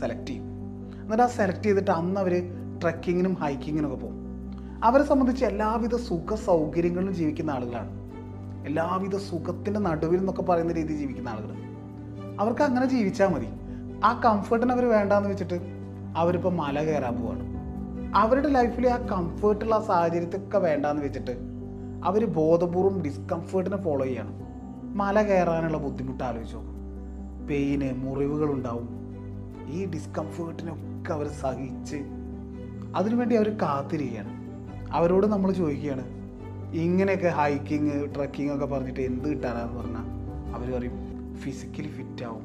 Select ചെയ്യും. എന്നിട്ട് ആ സെലക്ട് ചെയ്തിട്ട് അന്ന് അവർ ട്രക്കിങ്ങിനും ഹൈക്കിങ്ങിനൊക്കെ പോകും. അവരെ സംബന്ധിച്ച് എല്ലാവിധ സുഖ സൗകര്യങ്ങളിലും ജീവിക്കുന്ന ആളുകളാണ്. എല്ലാവിധ സുഖത്തിന്റെ നടുവിൽ എന്നൊക്കെ പറയുന്ന രീതിയിൽ ജീവിക്കുന്ന ആളുകൾ അവർക്ക് അങ്ങനെ ജീവിച്ചാൽ മതി. ആ കംഫർട്ടിന് അവർ വേണ്ടാന്ന് വെച്ചിട്ട് അവരിപ്പോൾ മല കയറാൻ പോവാണ്. അവരുടെ ലൈഫിൽ ആ കംഫർട്ടുള്ള ആ സാഹചര്യത്തൊക്കെ വേണ്ടാന്ന് വെച്ചിട്ട് അവർ ബോധപൂർവം ഡിസ്കംഫേർട്ടിനെ ഫോളോ ചെയ്യണം. മല കയറാനുള്ള ബുദ്ധിമുട്ട് ആലോചിച്ച് നോക്കും. പെയിന് മുറിവുകളുണ്ടാവും. ഈ ഡിസ്കംഫേർട്ടിനൊക്കെ അവർ സഹിച്ച് അതിനുവേണ്ടി അവർ കാത്തിരിക്കുകയാണ്. അവരോട് നമ്മൾ ചോദിക്കുകയാണ് ഇങ്ങനെയൊക്കെ ഹൈക്കിങ് ട്രക്കിംഗ് ഒക്കെ പറഞ്ഞിട്ട് എന്ത് കിട്ടാനാന്ന് പറഞ്ഞാൽ അവർ പറയും ഫിസിക്കലി ഫിറ്റ് ആവും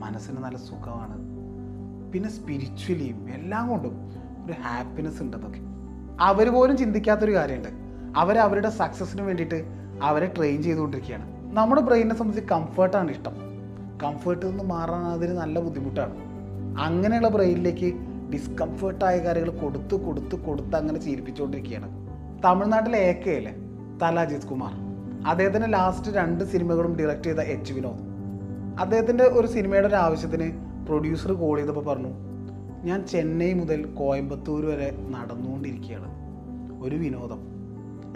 മനസ്സിന് നല്ല സുഖമാണ്. പിന്നെ സ്പിരിച്വലിയും എല്ലാം കൊണ്ടും ഒരു ഹാപ്പിനെസ് ഉണ്ട് അതൊക്കെ. അവർ പോലും ചിന്തിക്കാത്തൊരു കാര്യമുണ്ട്. അവർ അവരുടെ സക്സസ്സിന് വേണ്ടിയിട്ട് അവരെ ട്രെയിൻ ചെയ്തുകൊണ്ടിരിക്കുകയാണ്. നമ്മുടെ ബ്രെയിനിനെ സംബന്ധിച്ച് കംഫർട്ടാണ് ഇഷ്ടം. കംഫർട്ടിൽ നിന്ന് മാറാൻ അതിന് നല്ല ബുദ്ധിമുട്ടാണ്. അങ്ങനെയുള്ള ബ്രെയിനിലേക്ക് ഡിസ്കംഫേർട്ടായ കാര്യങ്ങൾ കൊടുത്ത് കൊടുത്ത് കൊടുത്ത് അങ്ങനെ ശീലിപ്പിച്ചുകൊണ്ടിരിക്കുകയാണ്. തമിഴ്നാട്ടിലെ എ കെ അല്ലേ തല അജിത് കുമാർ. അദ്ദേഹത്തിന്റെ ലാസ്റ്റ് രണ്ട് സിനിമകളും ഡയറക്റ്റ് ചെയ്ത എച്ച് വിനോദ്. അദ്ദേഹത്തിന്റെ ഒരു സിനിമയുടെ ഒരു ആവശ്യത്തിന് പ്രൊഡ്യൂസർ കോൾ ചെയ്തപ്പോൾ പറഞ്ഞു ഞാൻ ചെന്നൈ മുതൽ കോയമ്പത്തൂർ വരെ നടന്നുകൊണ്ടിരിക്കുകയാണ്. ഒരു വിനോദം.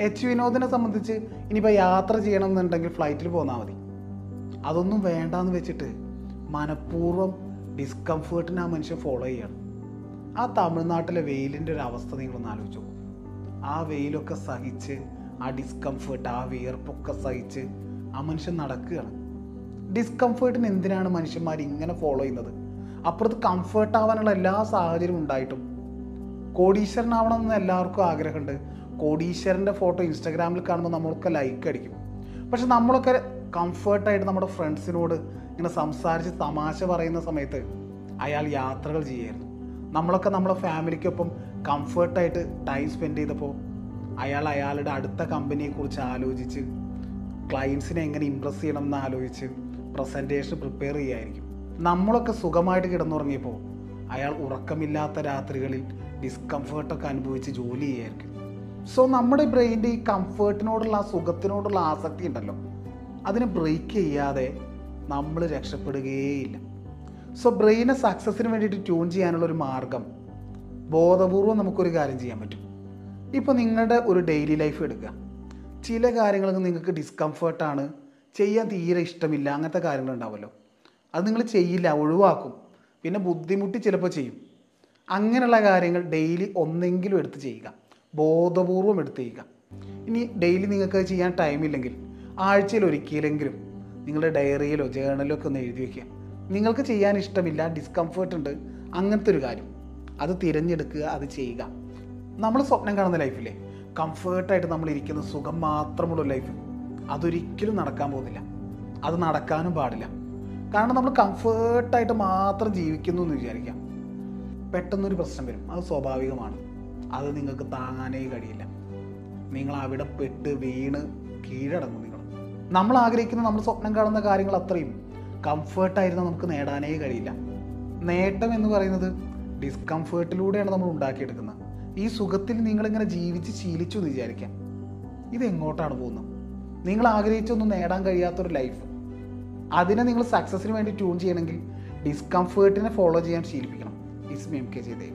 എച്ച് വിനോദിനെ സംബന്ധിച്ച് ഇനിയിപ്പോൾ യാത്ര ചെയ്യണം എന്നുണ്ടെങ്കിൽ ഫ്ലൈറ്റിൽ പോന്നാൽ മതി. അതൊന്നും വേണ്ടാന്ന് വെച്ചിട്ട് മനഃപൂർവം ഡിസ്കംഫേർട്ടിനെ ആ മനുഷ്യൻ ഫോളോ ചെയ്യണം. ആ തമിഴ്നാട്ടിലെ വെയിലിന്റെ ഒരു അവസ്ഥ നിങ്ങളൊന്ന് ആലോചിച്ചു ആ വെയിലൊക്കെ സഹിച്ച് ആ ഡിസ്കംഫേർട്ട് ആ വിയർപ്പൊക്കെ സഹിച്ച് ആ മനുഷ്യൻ നടക്കുകയാണ്. ഡിസ്കംഫേർട്ടിന് എന്തിനാണ് മനുഷ്യന്മാർ ഇങ്ങനെ ഫോളോ ചെയ്യുന്നത്? അപ്പുറത്ത് കംഫേർട്ട് ആവാനുള്ള എല്ലാ സാഹചര്യവും ഉണ്ടായിട്ടും. കോടീശ്വരനാവണം എന്ന് എല്ലാവർക്കും ആഗ്രഹമുണ്ട്. കോടീശ്വരന്റെ ഫോട്ടോ ഇൻസ്റ്റാഗ്രാമിൽ കാണുമ്പോൾ നമ്മളൊക്കെ ലൈക്ക് അടിക്കും. പക്ഷെ നമ്മളൊക്കെ കംഫേർട്ടായിട്ട് നമ്മുടെ ഫ്രണ്ട്സിനോട് ഇങ്ങനെ സംസാരിച്ച് തമാശ പറയുന്ന സമയത്ത് അയാൾ യാത്രകൾ ചെയ്യായിരുന്നു. നമ്മളൊക്കെ നമ്മുടെ ഫാമിലിക്കൊപ്പം കംഫേർട്ടായിട്ട് ടൈം സ്പെൻഡ് ചെയ്തപ്പോൾ അയാൾ അയാളുടെ അടുത്ത കമ്പനിയെക്കുറിച്ച് ആലോചിച്ച് ക്ലയൻസിനെ എങ്ങനെ ഇമ്പ്രസ് ചെയ്യണം എന്ന് ആലോചിച്ച് പ്രസന്റേഷൻ പ്രിപ്പയർ ചെയ്യായിരിക്കും നമ്മളൊക്കെ സുഖമായിട്ട് കിടന്നുറങ്ങിയപ്പോൾ അയാൾ ഉറക്കമില്ലാത്ത രാത്രികളിൽ ഡിസ്കംഫേർട്ടൊക്കെ അനുഭവിച്ച് ജോലി ചെയ്യായിരിക്കും സോ നമ്മുടെ ബ്രെയിന്റെ ഈ കംഫേർട്ടിനോടുള്ള ആ സുഖത്തിനോടുള്ള ആസക്തി ഉണ്ടല്ലോ. അതിനെ ബ്രേക്ക് ചെയ്യാതെ നമ്മൾ രക്ഷപ്പെടുകയേയില്ല. സോ ബ്രെയിനെ സക്സസ്സിന് വേണ്ടിയിട്ട് ട്യൂൺ ചെയ്യാനുള്ള ഒരു മാർഗം ബോധപൂർവം നമുക്കൊരു കാര്യം ചെയ്യാൻ പറ്റും. ഇപ്പോൾ നിങ്ങളുടെ ഒരു ഡെയിലി ലൈഫ് എടുക്കുക. ചില കാര്യങ്ങൾക്ക് നിങ്ങൾക്ക് ഡിസ്കംഫേർട്ടാണ് ചെയ്യാൻ തീരെ ഇഷ്ടമില്ല. അങ്ങനത്തെ കാര്യങ്ങളുണ്ടാവുമല്ലോ അത് നിങ്ങൾ ചെയ്യില്ല ഒഴിവാക്കും. പിന്നെ ബുദ്ധിമുട്ടി ചിലപ്പോൾ ചെയ്യും. അങ്ങനെയുള്ള കാര്യങ്ങൾ ഡെയിലി ഒന്നെങ്കിലും എടുത്ത് ചെയ്യുക. ബോധപൂർവം എടുത്ത് ചെയ്യുക. ഇനി ഡെയിലി നിങ്ങൾക്ക് ചെയ്യാൻ ടൈമില്ലെങ്കിൽ ആഴ്ചയിൽ ഒരിക്കലെങ്കിലും നിങ്ങളുടെ ഡയറിയിലോ ജേണലിലോ ഒക്കെ ഒന്ന് എഴുതി വയ്ക്കുക നിങ്ങൾക്ക് ചെയ്യാൻ ഇഷ്ടമില്ല ഡിസ്കംഫേർട്ട് ഉണ്ട് അങ്ങനത്തെ ഒരു കാര്യം. അത് തിരഞ്ഞെടുക്കുക അത് ചെയ്യുക. നമ്മൾ സ്വപ്നം കാണുന്ന ലൈഫില്ലേ കംഫേർട്ടായിട്ട് നമ്മൾ ഇരിക്കുന്ന സുഖം മാത്രമുള്ള ലൈഫ് അതൊരിക്കലും നടക്കാൻ പോകുന്നില്ല. അത് നടക്കാനും പാടില്ല. കാരണം നമ്മൾ കംഫേർട്ടായിട്ട് മാത്രം ജീവിക്കുന്നു എന്ന് വിചാരിക്കാം. പെട്ടെന്നൊരു പ്രശ്നം വരും. അത് സ്വാഭാവികമാണ്. അത് നിങ്ങൾക്ക് താങ്ങാനേ കഴിയില്ല. നിങ്ങൾ അവിടെ പെട്ട് വീണ് കീഴടങ്ങും. നമ്മൾ ആഗ്രഹിക്കുന്ന നമ്മൾ സ്വപ്നം കാണുന്ന കാര്യങ്ങൾ അത്രയും കംഫേർട്ടായിരുന്നാൽ നമുക്ക് നേടാനേ കഴിയില്ല. നേട്ടം എന്ന് പറയുന്നത് ഡിസ്കംഫേർട്ടിലൂടെയാണ് നമ്മൾ ഉണ്ടാക്കിയെടുക്കുന്നത്. ഈ സുഖത്തിൽ നിങ്ങളിങ്ങനെ ജീവിച്ച് ശീലിച്ചു എന്ന് വിചാരിക്കാം. ഇതെങ്ങോട്ടാണ് പോകുന്നത്? നിങ്ങൾ ആഗ്രഹിച്ചൊന്നും നേടാൻ കഴിയാത്തൊരു ലൈഫ് അതിനെ നിങ്ങൾ സക്സസ്സിന് വേണ്ടി ട്യൂൺ ചെയ്യണമെങ്കിൽ ഡിസ്കംഫേർട്ടിനെ ഫോളോ ചെയ്യാൻ ശീലിപ്പിക്കണം. ഇസ്മി എം കെ ചെയ്തേ